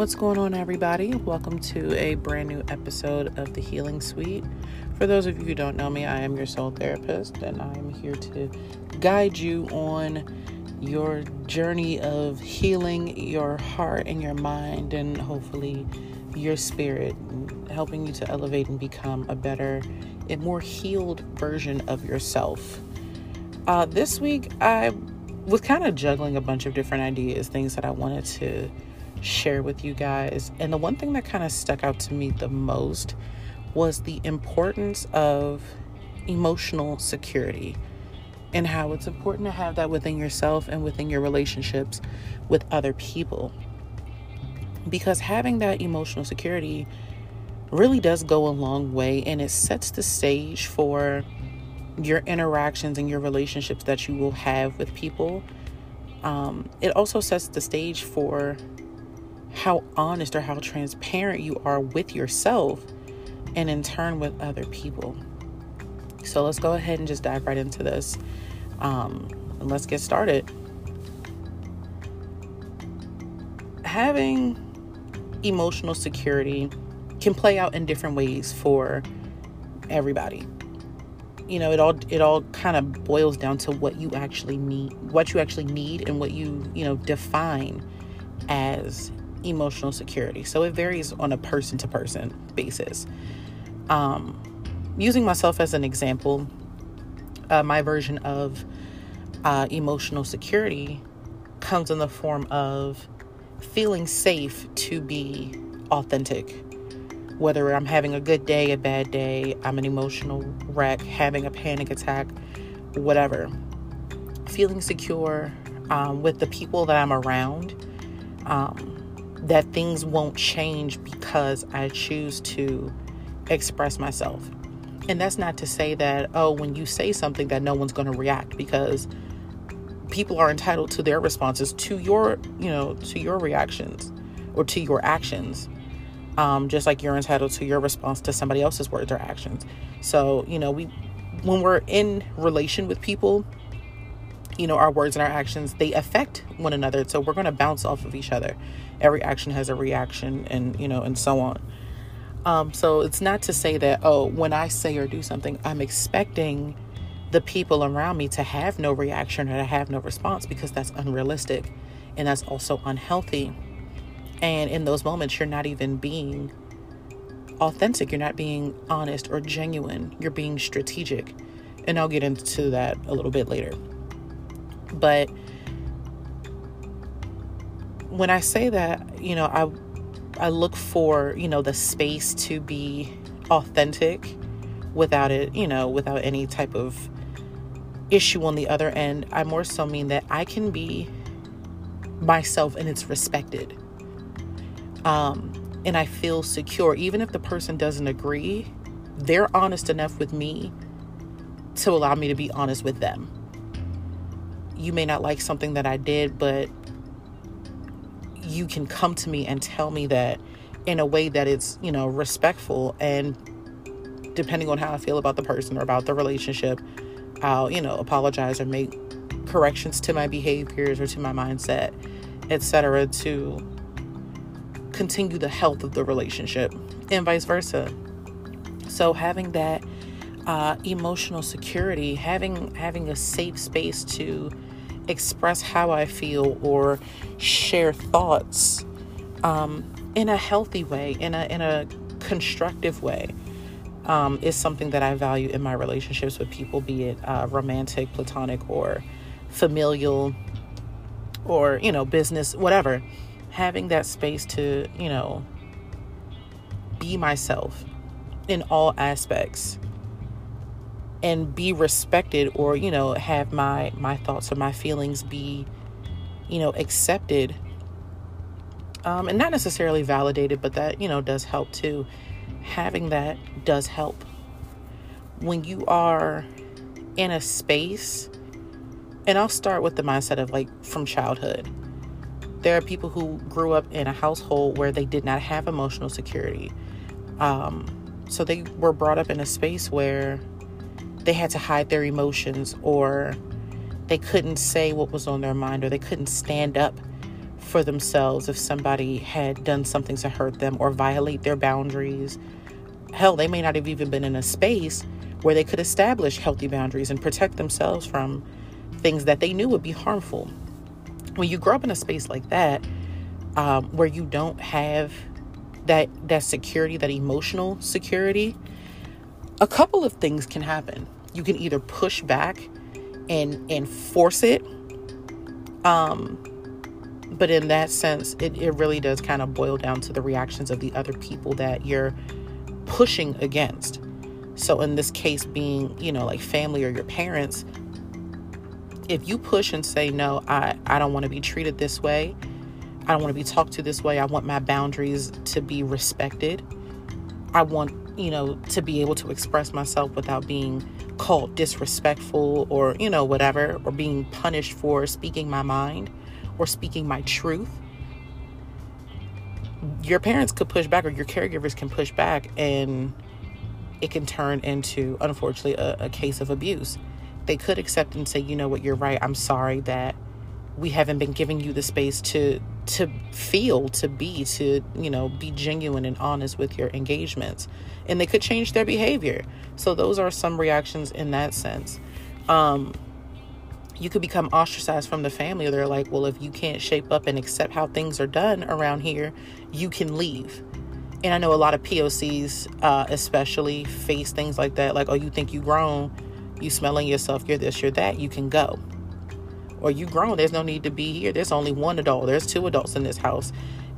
What's going on, everybody? Welcome to a brand new episode of the Healing Suite. For those of you who don't know me, I am your soul therapist, and I am here to guide you on your journey of healing your heart and your mind, and hopefully your spirit, helping you to elevate and become a better and more healed version of yourself. Uh, this week, I was kind of juggling a bunch of different ideas, things that I wanted to share with you guys. And the one thing that kind of stuck out to me the most was the importance of emotional security and how it's important to have that within yourself and within your relationships with other people. Because having that emotional security really does go a long way and it sets the stage for your interactions and your relationships that you will have with people. Um, it also sets the stage for how honest or how transparent you are with yourself and in turn with other people. So let's go ahead and just dive right into this. Um, and let's get started. Having emotional security can play out in different ways for everybody. You know, it all it all kind of boils down to what you actually need, what you actually need and what you, you know, define as emotional security. So it varies on a person to person basis. Um, using myself as an example, uh, my version of uh, emotional security comes in the form of feeling safe to be authentic. Whether I'm having a good day, a bad day, I'm an emotional wreck, having a panic attack, whatever. Feeling secure um, with the people that I'm around. Um, that things won't change because I choose to express myself. And that's not to say that, oh, when you say something, that no one's going to react because people are entitled to their responses to your, you know, to your reactions or to your actions. Um, just like you're entitled to your response to somebody else's words or actions. So, you know, we, when we're in relation with people, you know, our words and our actions, they affect one another. So we're going to bounce off of each other. Every action has a reaction and, you know, and so on. Um, so it's not to say that, oh, when I say or do something, I'm expecting the people around me to have no reaction or to have no response because that's unrealistic and that's also unhealthy. And in those moments, you're not even being authentic, you're not being honest or genuine, you're being strategic. And I'll get into that a little bit later. But when I say that, you know, I I look for, you know, the space to be authentic without it, you know, without any type of issue on the other end. I more so mean that I can be myself and it's respected. Um, and I feel secure. Even if the person doesn't agree, they're honest enough with me to allow me to be honest with them you may not like something that I did, but you can come to me and tell me that in a way that it's, you know, respectful and depending on how I feel about the person or about the relationship, I'll, you know, apologize or make corrections to my behaviors or to my mindset, etc. to continue the health of the relationship and vice versa. So having that uh, emotional security, having having a safe space to express how I feel or share thoughts um, in a healthy way, in a in a constructive way, um, is something that I value in my relationships with people, be it uh, romantic, platonic, or familial, or you know, business, whatever. Having that space to you know be myself in all aspects and be respected or you know have my my thoughts or my feelings be you know accepted um, and not necessarily validated but that you know does help too. Having that does help. When you are in a space and i'll start with the mindset of like from childhood. There are people who grew up in a household where they did not have emotional security. Um, so they were brought up in a space where they had to hide their emotions or they couldn't say what was on their mind or they couldn't stand up for themselves if somebody had done something to hurt them or violate their boundaries. Hell, they may not have even been in a space where they could establish healthy boundaries and protect themselves from things that they knew would be harmful. When you grow up in a space like that, um, where you don't have that that security, that emotional security, a couple of things can happen. You can either push back and and force it, um, but in that sense, it, it really does kind of boil down to the reactions of the other people that you're pushing against. So in this case, being you know like family or your parents, if you push and say no, I I don't want to be treated this way I don't want to be talked to this way. I want my boundaries to be respected. I want, you know, to be able to express myself without being called disrespectful or, you know, whatever, or being punished for speaking my mind or speaking my truth. Your parents could push back or your caregivers can push back and it can turn into, unfortunately, a, a case of abuse. They could accept and say, you know what, you're right. I'm sorry that we haven't been giving you the space to to feel to be to you know be genuine and honest with your engagements. And they could change their behavior. So those are some reactions in that sense. Um you could become ostracized from the family. They're like well if you can't shape up and accept how things are done around here you can leave. And i know a lot of pocs uh, especially face things like that like oh you think you grown. You smelling yourself. You're this you're that. You can go or you grown there's no need to be here. There's only one adult. There's two adults in this house.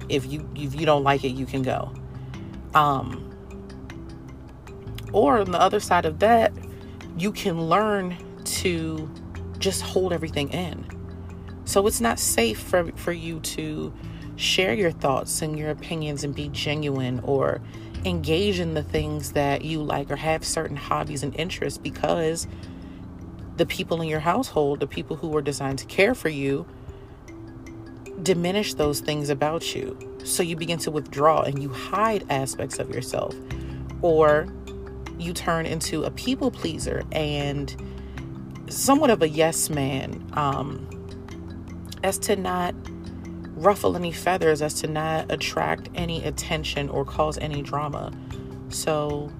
If you if you don't like it you can go. Um or on the other side of that you can learn to just hold everything in. So it's not safe for for you to share your thoughts and your opinions and be genuine or engage in the things that you like or have certain hobbies and interests because the people in your household, the people who were designed to care for you, diminish those things about you. So you begin to withdraw and you hide aspects of yourself. Or you turn into a people pleaser and somewhat of a yes man um, as to not ruffle any feathers, as to not attract any attention or cause any drama. So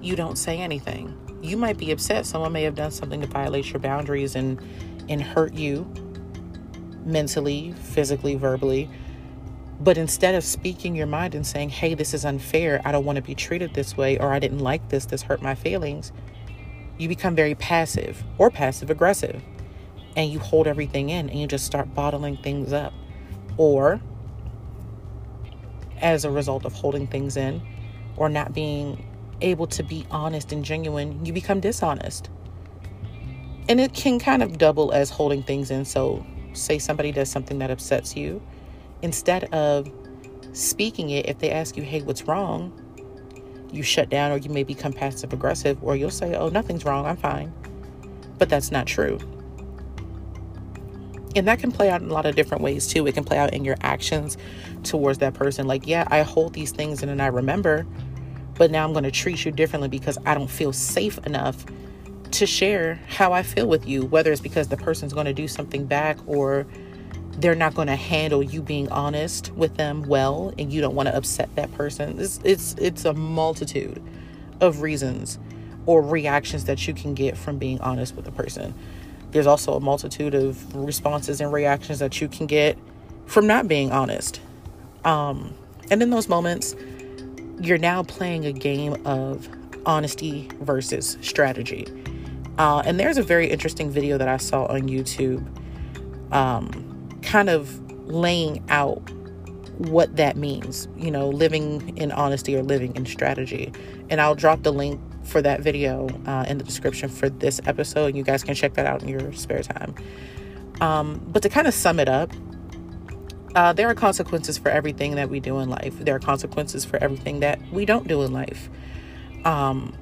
you don't say anything you might be upset. Someone may have done something to violate your boundaries and and hurt you mentally, physically, verbally. But instead of speaking your mind and saying, "Hey, this is unfair. I don't want to be treated this way or I didn't like this. This hurt my feelings." You become very passive or passive aggressive. And you hold everything in and you just start bottling things up. Or as a result of holding things in or not being able to be honest and genuine, you become dishonest. And it can kind of double as holding things in. So, say somebody does something that upsets you, instead of speaking it, if they ask you, hey, what's wrong? You shut down, or you may become passive aggressive, or you'll say, oh, nothing's wrong, I'm fine. But that's not true. And that can play out in a lot of different ways too. It can play out in your actions towards that person. Like, yeah, I hold these things in and I remember, but now I'm going to treat you differently because I don't feel safe enough to share how I feel with you, whether it's because the person's going to do something back or they're not going to handle you being honest with them well and you don't want to upset that person. It's it's it's a multitude of reasons or reactions that you can get from being honest with a person. There's also a multitude of responses and reactions that you can get from not being honest. Um, and in those moments, you're now playing a game of honesty versus strategy. Uh, and there's a very interesting video that I saw on YouTube, um, kind of laying out what that means, you know, living in honesty or living in strategy. And I'll drop the link for that video uh, in the description for this episode. You guys can check that out in your spare time. Um, but to kind of sum it up, uh, there are consequences for everything that we do in life. There are consequences for everything that we don't do in life. Um,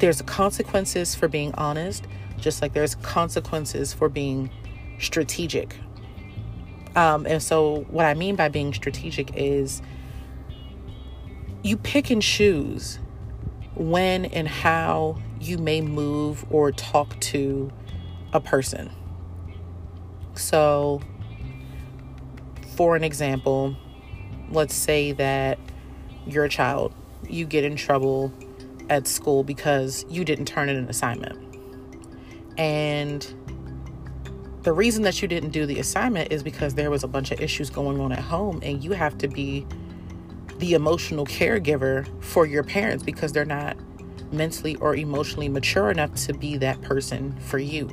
there's consequences for being honest, just like there's consequences for being strategic. Um, and so, what I mean by being strategic is you pick and choose when and how you may move or talk to a person. So, for an example, let's say that you're a child, you get in trouble at school because you didn't turn in an assignment. And the reason that you didn't do the assignment is because there was a bunch of issues going on at home, and you have to be the emotional caregiver for your parents because they're not mentally or emotionally mature enough to be that person for you.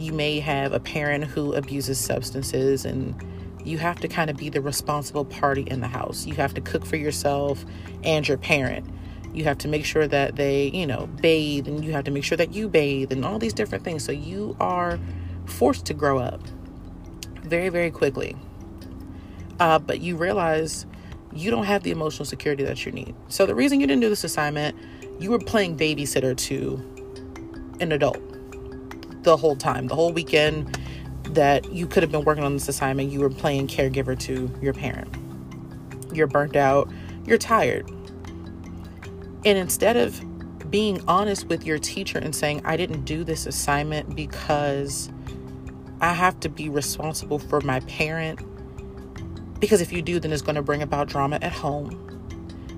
You may have a parent who abuses substances and you have to kind of be the responsible party in the house. You have to cook for yourself and your parent. You have to make sure that they, you know, bathe and you have to make sure that you bathe and all these different things. So you are forced to grow up very, very quickly. Uh, but you realize you don't have the emotional security that you need. So the reason you didn't do this assignment, you were playing babysitter to an adult the whole time, the whole weekend that you could have been working on this assignment, you were playing caregiver to your parent. You're burnt out, you're tired. And instead of being honest with your teacher and saying, I didn't do this assignment because I have to be responsible for my parent. Because if you do, then it's going to bring about drama at home.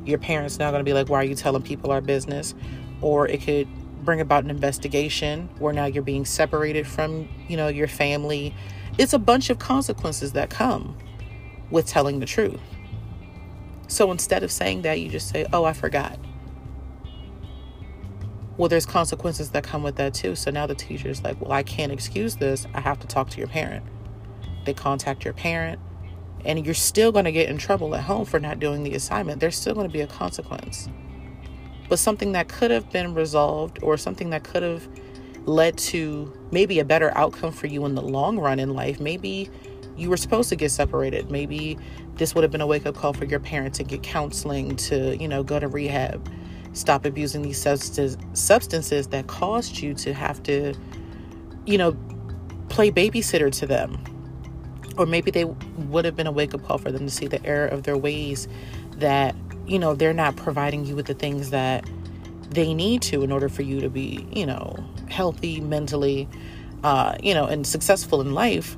Your parents now going to be like, Why are you telling people our business? Or it could bring about an investigation where now you're being separated from, you know, your family. It's a bunch of consequences that come with telling the truth. So instead of saying that, you just say, "Oh, I forgot." Well, there's consequences that come with that too. So now the teacher's like, "Well, I can't excuse this. I have to talk to your parent." They contact your parent, and you're still going to get in trouble at home for not doing the assignment. There's still going to be a consequence but something that could have been resolved or something that could have led to maybe a better outcome for you in the long run in life. Maybe you were supposed to get separated. Maybe this would have been a wake up call for your parents to get counseling, to, you know, go to rehab, stop abusing these substances, that caused you to have to, you know, play babysitter to them. Or maybe they would have been a wake up call for them to see the error of their ways that you know, they're not providing you with the things that they need to in order for you to be, you know, healthy mentally, uh, you know, and successful in life,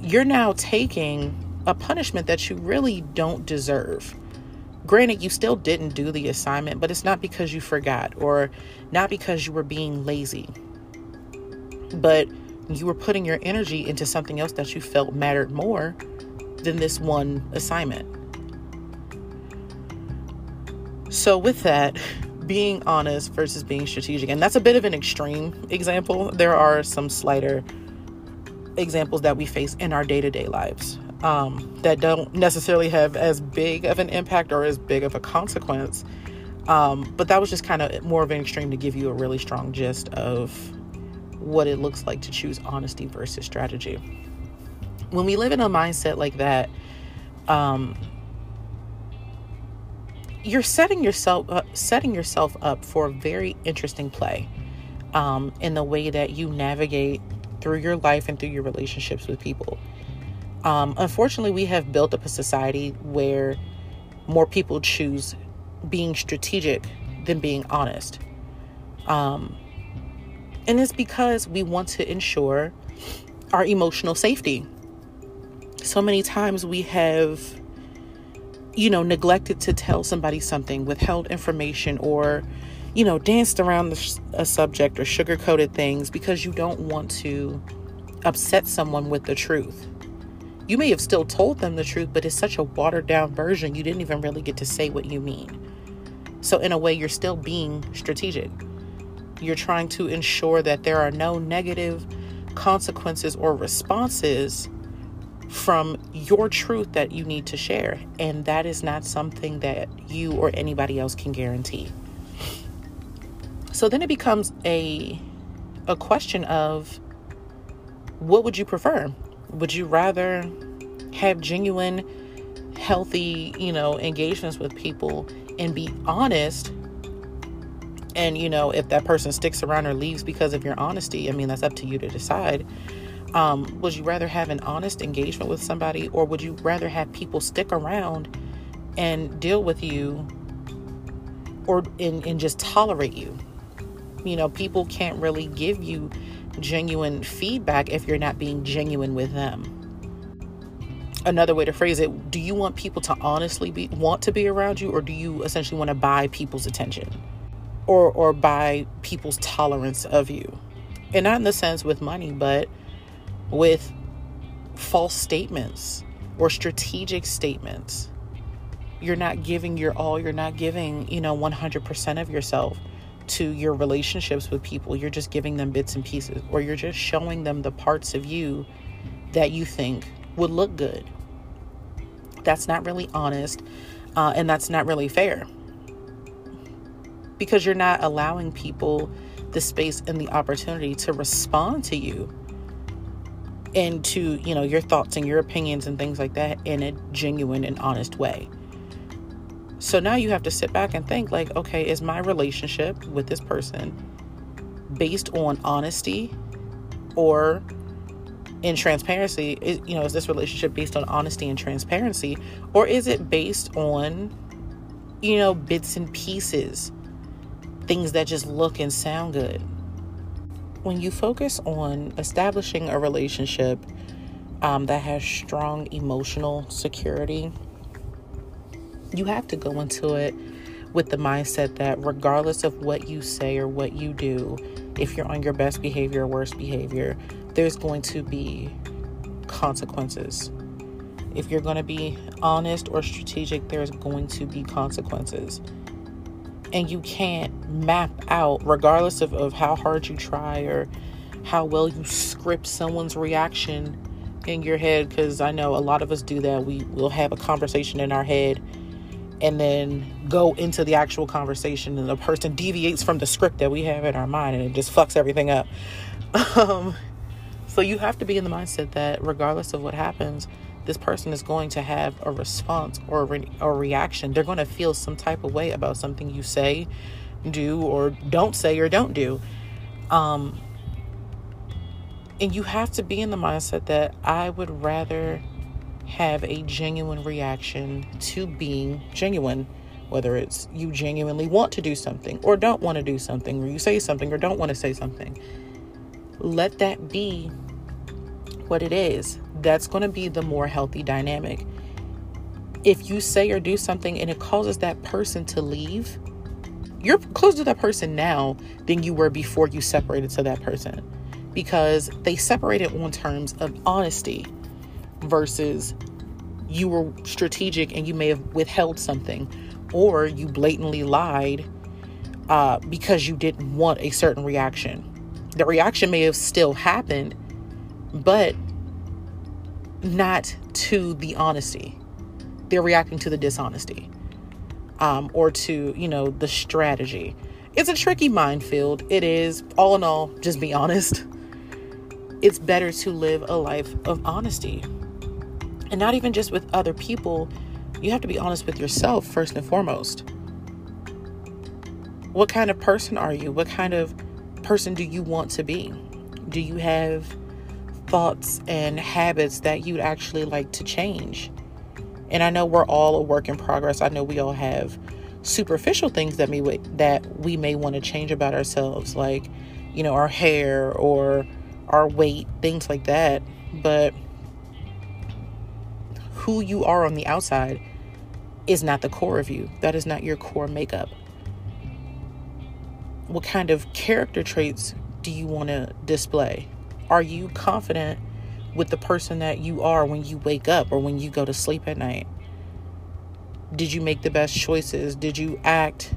you're now taking a punishment that you really don't deserve. Granted, you still didn't do the assignment, but it's not because you forgot or not because you were being lazy, but you were putting your energy into something else that you felt mattered more than this one assignment. So, with that, being honest versus being strategic, and that's a bit of an extreme example. There are some slighter examples that we face in our day to day lives um, that don't necessarily have as big of an impact or as big of a consequence. Um, but that was just kind of more of an extreme to give you a really strong gist of what it looks like to choose honesty versus strategy. When we live in a mindset like that, um, you're setting yourself up, setting yourself up for a very interesting play um, in the way that you navigate through your life and through your relationships with people. Um, unfortunately, we have built up a society where more people choose being strategic than being honest. Um, and it's because we want to ensure our emotional safety. So many times we have you know, neglected to tell somebody something, withheld information, or, you know, danced around a subject or sugarcoated things because you don't want to upset someone with the truth. You may have still told them the truth, but it's such a watered down version, you didn't even really get to say what you mean. So, in a way, you're still being strategic. You're trying to ensure that there are no negative consequences or responses from your truth that you need to share. And that is not something that you or anybody else can guarantee. So then it becomes a a question of what would you prefer? Would you rather have genuine healthy, you know, engagements with people and be honest and you know, if that person sticks around or leaves because of your honesty, I mean, that's up to you to decide. Um, would you rather have an honest engagement with somebody, or would you rather have people stick around and deal with you, or and, and just tolerate you? You know, people can't really give you genuine feedback if you're not being genuine with them. another way to phrase it do you want people to honestly be want to be around you or do you essentially want to buy people's attention or or buy people's tolerance of you and not in the sense with money but with false statements or strategic statements. You're not giving your all you're not giving you know 100% of yourself to your relationships with people. You're just giving them bits and pieces or you're just showing them the parts of you that you think would look good. That's not really honest, uh, and that's not really fair. Because you're not allowing people the space and the opportunity to respond to you and to you know your thoughts and your opinions and things like that in a genuine and honest way. So now you have to sit back and think like okay is my relationship with this person based on honesty or in transparency? Is you know is this relationship based on honesty and transparency? Or is it based on you know bits and pieces things that just look and sound good when you focus on establishing a relationship um, that has strong emotional security you have to go into it with the mindset that regardless of what you say or what you do if you're on your best behavior or worst behavior there's going to be consequences. If you're going to be honest or strategic, there's going to be consequences. And you can't map out, regardless of, of how hard you try or how well you script someone's reaction in your head. Because I know a lot of us do that. We will have a conversation in our head and then go into the actual conversation, and the person deviates from the script that we have in our mind and it just fucks everything up. Um, so you have to be in the mindset that regardless of what happens, this person is going to have a response or a, re- a reaction. They're going to feel some type of way about something you say, do, or don't say or don't do. Um, and you have to be in the mindset that I would rather have a genuine reaction to being genuine, whether it's you genuinely want to do something or don't want to do something, or you say something or don't want to say something. Let that be what it is. That's going to be the more healthy dynamic. If you say or do something and it causes that person to leave, you're closer to that person now than you were before you separated to that person because they separated on terms of honesty versus you were strategic and you may have withheld something or you blatantly lied uh, because you didn't want a certain reaction. The reaction may have still happened, but not to the honesty. They're reacting to the dishonesty um, or to, you know, the strategy. It's a tricky minefield. It is, all in all, just be honest. It's better to live a life of honesty. And not even just with other people, you have to be honest with yourself first and foremost. What kind of person are you? What kind of person do you want to be? Do you have thoughts and habits that you'd actually like to change. And I know we're all a work in progress. I know we all have superficial things that we that we may want to change about ourselves, like you know our hair or our weight, things like that. But who you are on the outside is not the core of you. That is not your core makeup. What kind of character traits do you want to display? Are you confident with the person that you are when you wake up or when you go to sleep at night? Did you make the best choices? Did you act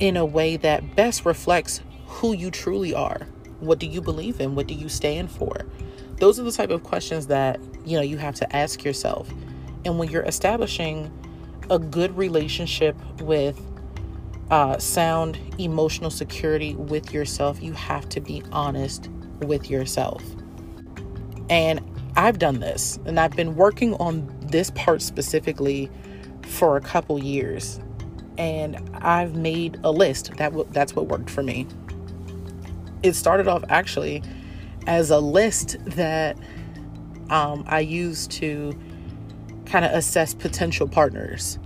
in a way that best reflects who you truly are? What do you believe in? What do you stand for? Those are the type of questions that, you know, you have to ask yourself. And when you're establishing a good relationship with uh, sound emotional security with yourself, you have to be honest with yourself. And I've done this and I've been working on this part specifically for a couple years. And I've made a list. That w- that's what worked for me. It started off actually as a list that um, I used to kind of assess potential partners.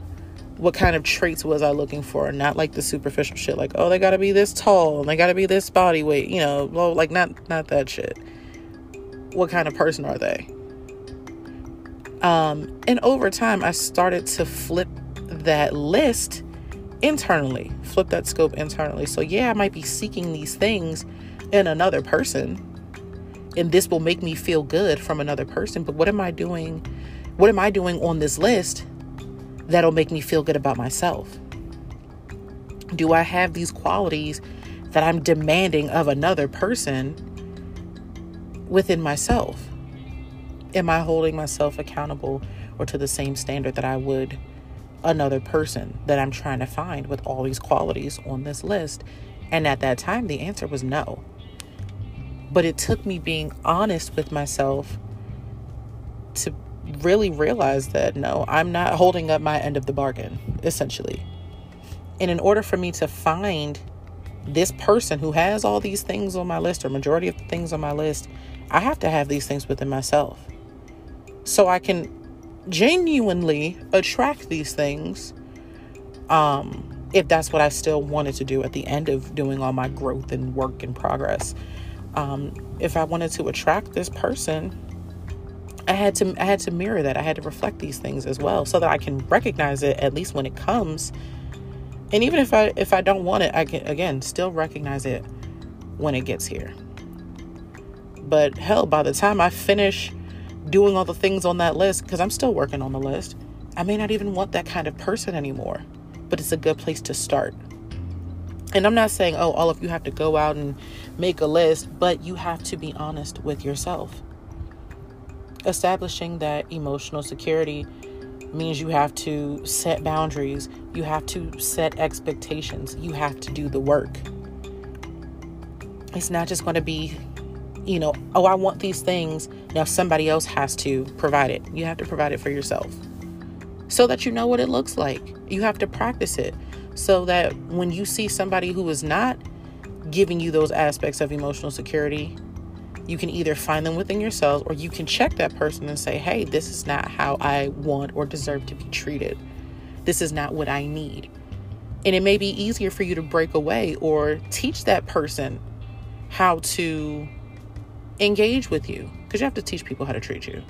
What kind of traits was I looking for? Not like the superficial shit, like oh they got to be this tall and they got to be this body weight, you know, well, like not not that shit what kind of person are they? Um, and over time, I started to flip that list internally, flip that scope internally. So, yeah, I might be seeking these things in another person, and this will make me feel good from another person. But what am I doing? What am I doing on this list that'll make me feel good about myself? Do I have these qualities that I'm demanding of another person within myself? Am I holding myself accountable or to the same standard that I would another person that I'm trying to find with all these qualities on this list? And at that time, the answer was no. But it took me being honest with myself to really realize that no, I'm not holding up my end of the bargain, essentially. And in order for me to find this person who has all these things on my list or majority of the things on my list, I have to have these things within myself. So I can genuinely attract these things um if that's what I still wanted to do at the end of doing all my growth and work and progress. Um, if I wanted to attract this person, I had to I had to mirror that. I had to reflect these things as well so that I can recognize it at least when it comes and even if I if I don't want it, I can again still recognize it when it gets here. But hell, by the time I finish doing all the things on that list, because I'm still working on the list, I may not even want that kind of person anymore. But it's a good place to start. And I'm not saying, oh, all of you have to go out and make a list, but you have to be honest with yourself. Establishing that emotional security means you have to set boundaries, you have to set expectations, you have to do the work. It's not just going to be, you know, oh, I want these things. Now somebody else has to provide it. You have to provide it for yourself so that you know what it looks like. You have to practice it so that when you see somebody who is not giving you those aspects of emotional security, you can either find them within yourselves or you can check that person and say, hey, this is not how I want or deserve to be treated. This is not what I need. And it may be easier for you to break away or teach that person how to engage with you because you have to teach people how to treat you.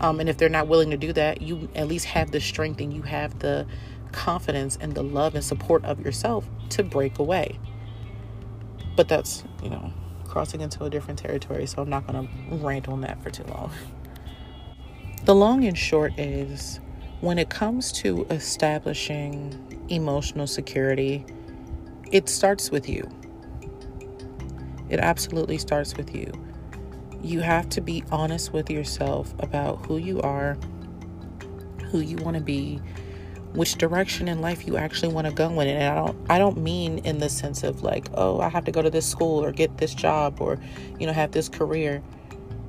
Um, and if they're not willing to do that, you at least have the strength and you have the confidence and the love and support of yourself to break away. But that's, you know, crossing into a different territory, so I'm not going to rant on that for too long. The long and short is when it comes to establishing emotional security, it starts with you. It absolutely starts with you. You have to be honest with yourself about who you are, who you want to be, which direction in life you actually want to go in. And I don't I don't mean in the sense of like oh I have to go to this school or get this job or you know have this career.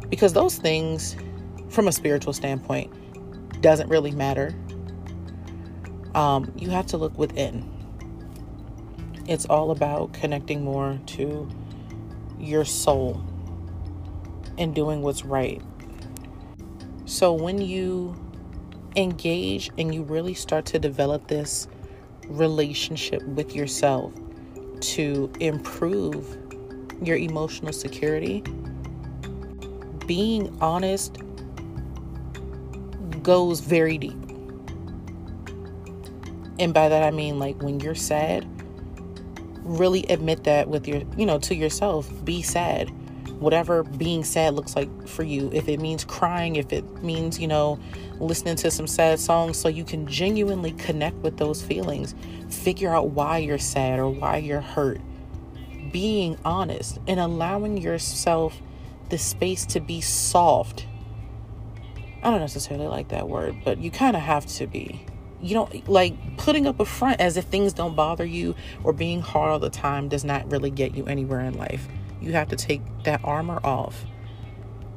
Because those things from a spiritual standpoint doesn't really matter. Um, you have to look within. It's all about connecting more to your soul and doing what's right. So when you engage and you really start to develop this relationship with yourself to improve your emotional security, being honest goes very deep. And by that I mean like when you're sad, really admit that with your, you know, to yourself, be sad. Whatever being sad looks like for you. If it means crying, if it means, you know, listening to some sad songs so you can genuinely connect with those feelings. Figure out why you're sad or why you're hurt. Being honest and allowing yourself the space to be soft. I don't necessarily like that word, but you kind of have to be. You don't like putting up a front as if things don't bother you or being hard all the time does not really get you anywhere in life. You have to take that armor off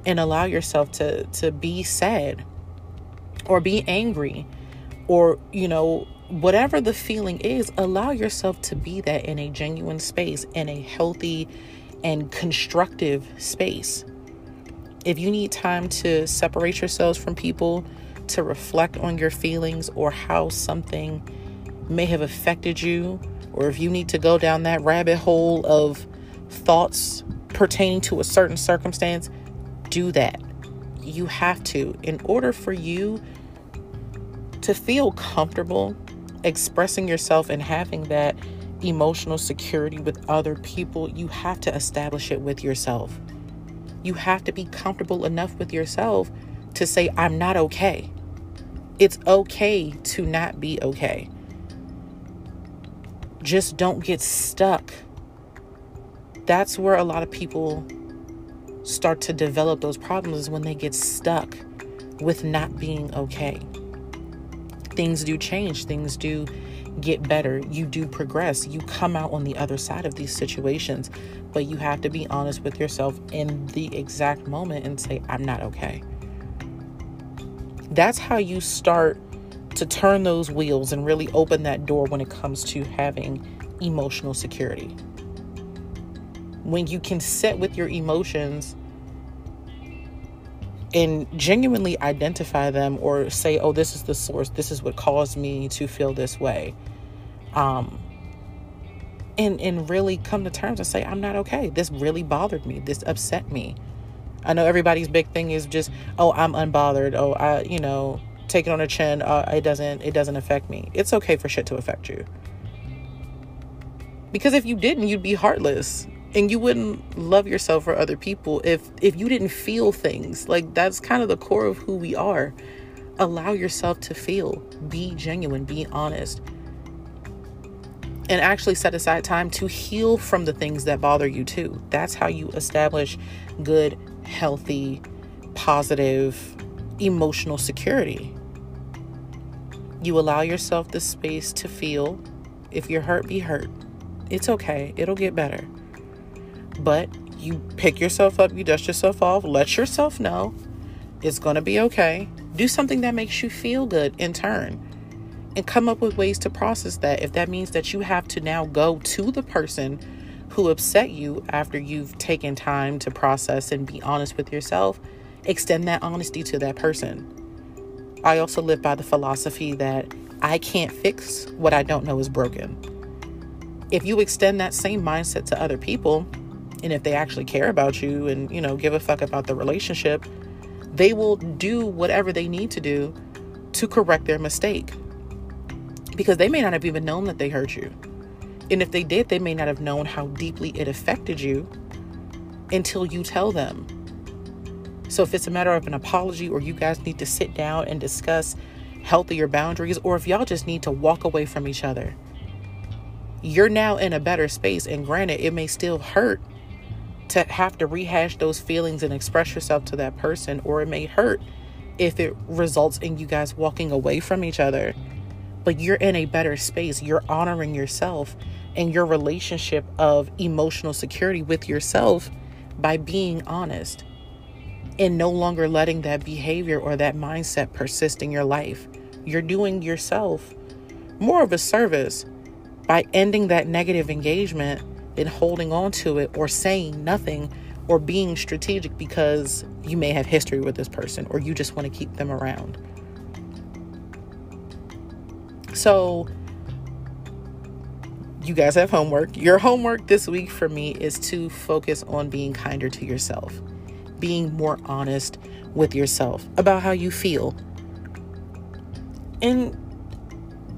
and allow yourself to to be sad or be angry or, you know, whatever the feeling is, allow yourself to be that in a genuine space, in a healthy and constructive space. If you need time to separate yourselves from people, to reflect on your feelings or how something may have affected you, or if you need to go down that rabbit hole of thoughts pertaining to a certain circumstance, do that you have to, in order for you to feel comfortable expressing yourself and having that emotional security with other people, you have to establish it with yourself. You have to be comfortable enough with yourself to say, I'm not okay. It's okay to not be okay. Just don't get stuck. That's where a lot of people start to develop those problems when they get stuck with not being okay. Things do change, things do get better, you do progress, you come out on the other side of these situations, but you have to be honest with yourself in the exact moment and say, I'm not okay. That's how you start to turn those wheels and really open that door when it comes to having emotional security. When you can sit with your emotions and genuinely identify them or say, oh, this is the source, this is what caused me to feel this way. Um, and, and really come to terms and say, I'm not okay. This really bothered me. This upset me. I know everybody's big thing is just, oh, I'm unbothered. Oh, I, you know, take it on a chin. Uh, it doesn't, it doesn't affect me. It's okay for shit to affect you. Because if you didn't, you'd be heartless and you wouldn't love yourself or other people if if you didn't feel things. Like that's kind of the core of who we are. Allow yourself to feel. Be genuine. Be honest. And actually set aside time to heal from the things that bother you too. That's how you establish good healthy positive emotional security. You allow yourself the space to feel. If you're hurt be hurt it's okay. It'll get better but you pick yourself up, you dust yourself off, let yourself know it's going to be okay. Do something that makes you feel good in turn and come up with ways to process that. If that means that you have to now go to the person who upset you after you've taken time to process and be honest with yourself, extend that honesty to that person. I also live by the philosophy that I can't fix what I don't know is broken. If you extend that same mindset to other people, and if they actually care about you and, you know, give a fuck about the relationship, they will do whatever they need to do to correct their mistake. Because they may not have even known that they hurt you. And if they did, they may not have known how deeply it affected you until you tell them. So if it's a matter of an apology or you guys need to sit down and discuss healthier boundaries, or if y'all just need to walk away from each other, you're now in a better space. And granted, it may still hurt to have to rehash those feelings and express yourself to that person, or it may hurt if it results in you guys walking away from each other. But you're in a better space. You're honoring yourself and your relationship of emotional security with yourself by being honest and no longer letting that behavior or that mindset persist in your life. You're doing yourself more of a service by ending that negative engagement been holding on to it or saying nothing or being strategic because you may have history with this person or you just want to keep them around. So, you guys have homework. Your homework this week for me is to focus on being kinder to yourself, being more honest with yourself about how you feel, and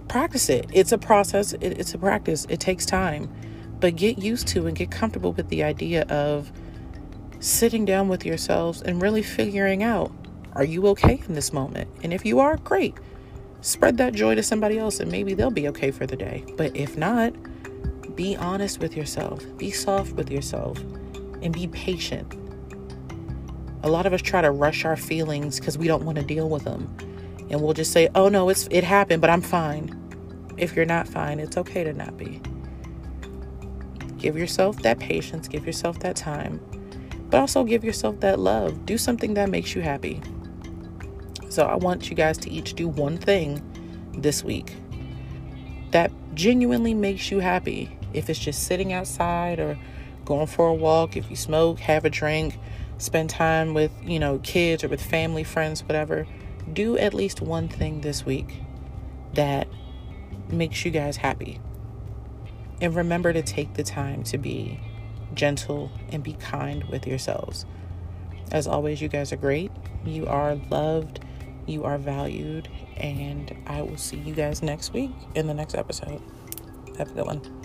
practice it. It's a process, it's a practice, it takes time. But get used to and get comfortable with the idea of sitting down with yourselves and really figuring out are you okay in this moment? And if you are, great. Spread that joy to somebody else and maybe they'll be okay for the day. But if not, be honest with yourself, be soft with yourself, and be patient. A lot of us try to rush our feelings because we don't want to deal with them. And we'll just say, "Oh no, it's it happened, but I'm fine." If you're not fine, it's okay to not be. Give yourself that patience, give yourself that time, but also give yourself that love. Do something that makes you happy. So I want you guys to each do one thing this week that genuinely makes you happy. If it's just sitting outside or going for a walk, if you smoke, have a drink, spend time with, you know, kids or with family, friends, whatever, do at least one thing this week that makes you guys happy. And remember to take the time to be gentle and be kind with yourselves. As always, you guys are great. You are loved, you are valued, and I will see you guys next week in the next episode. Have a good one.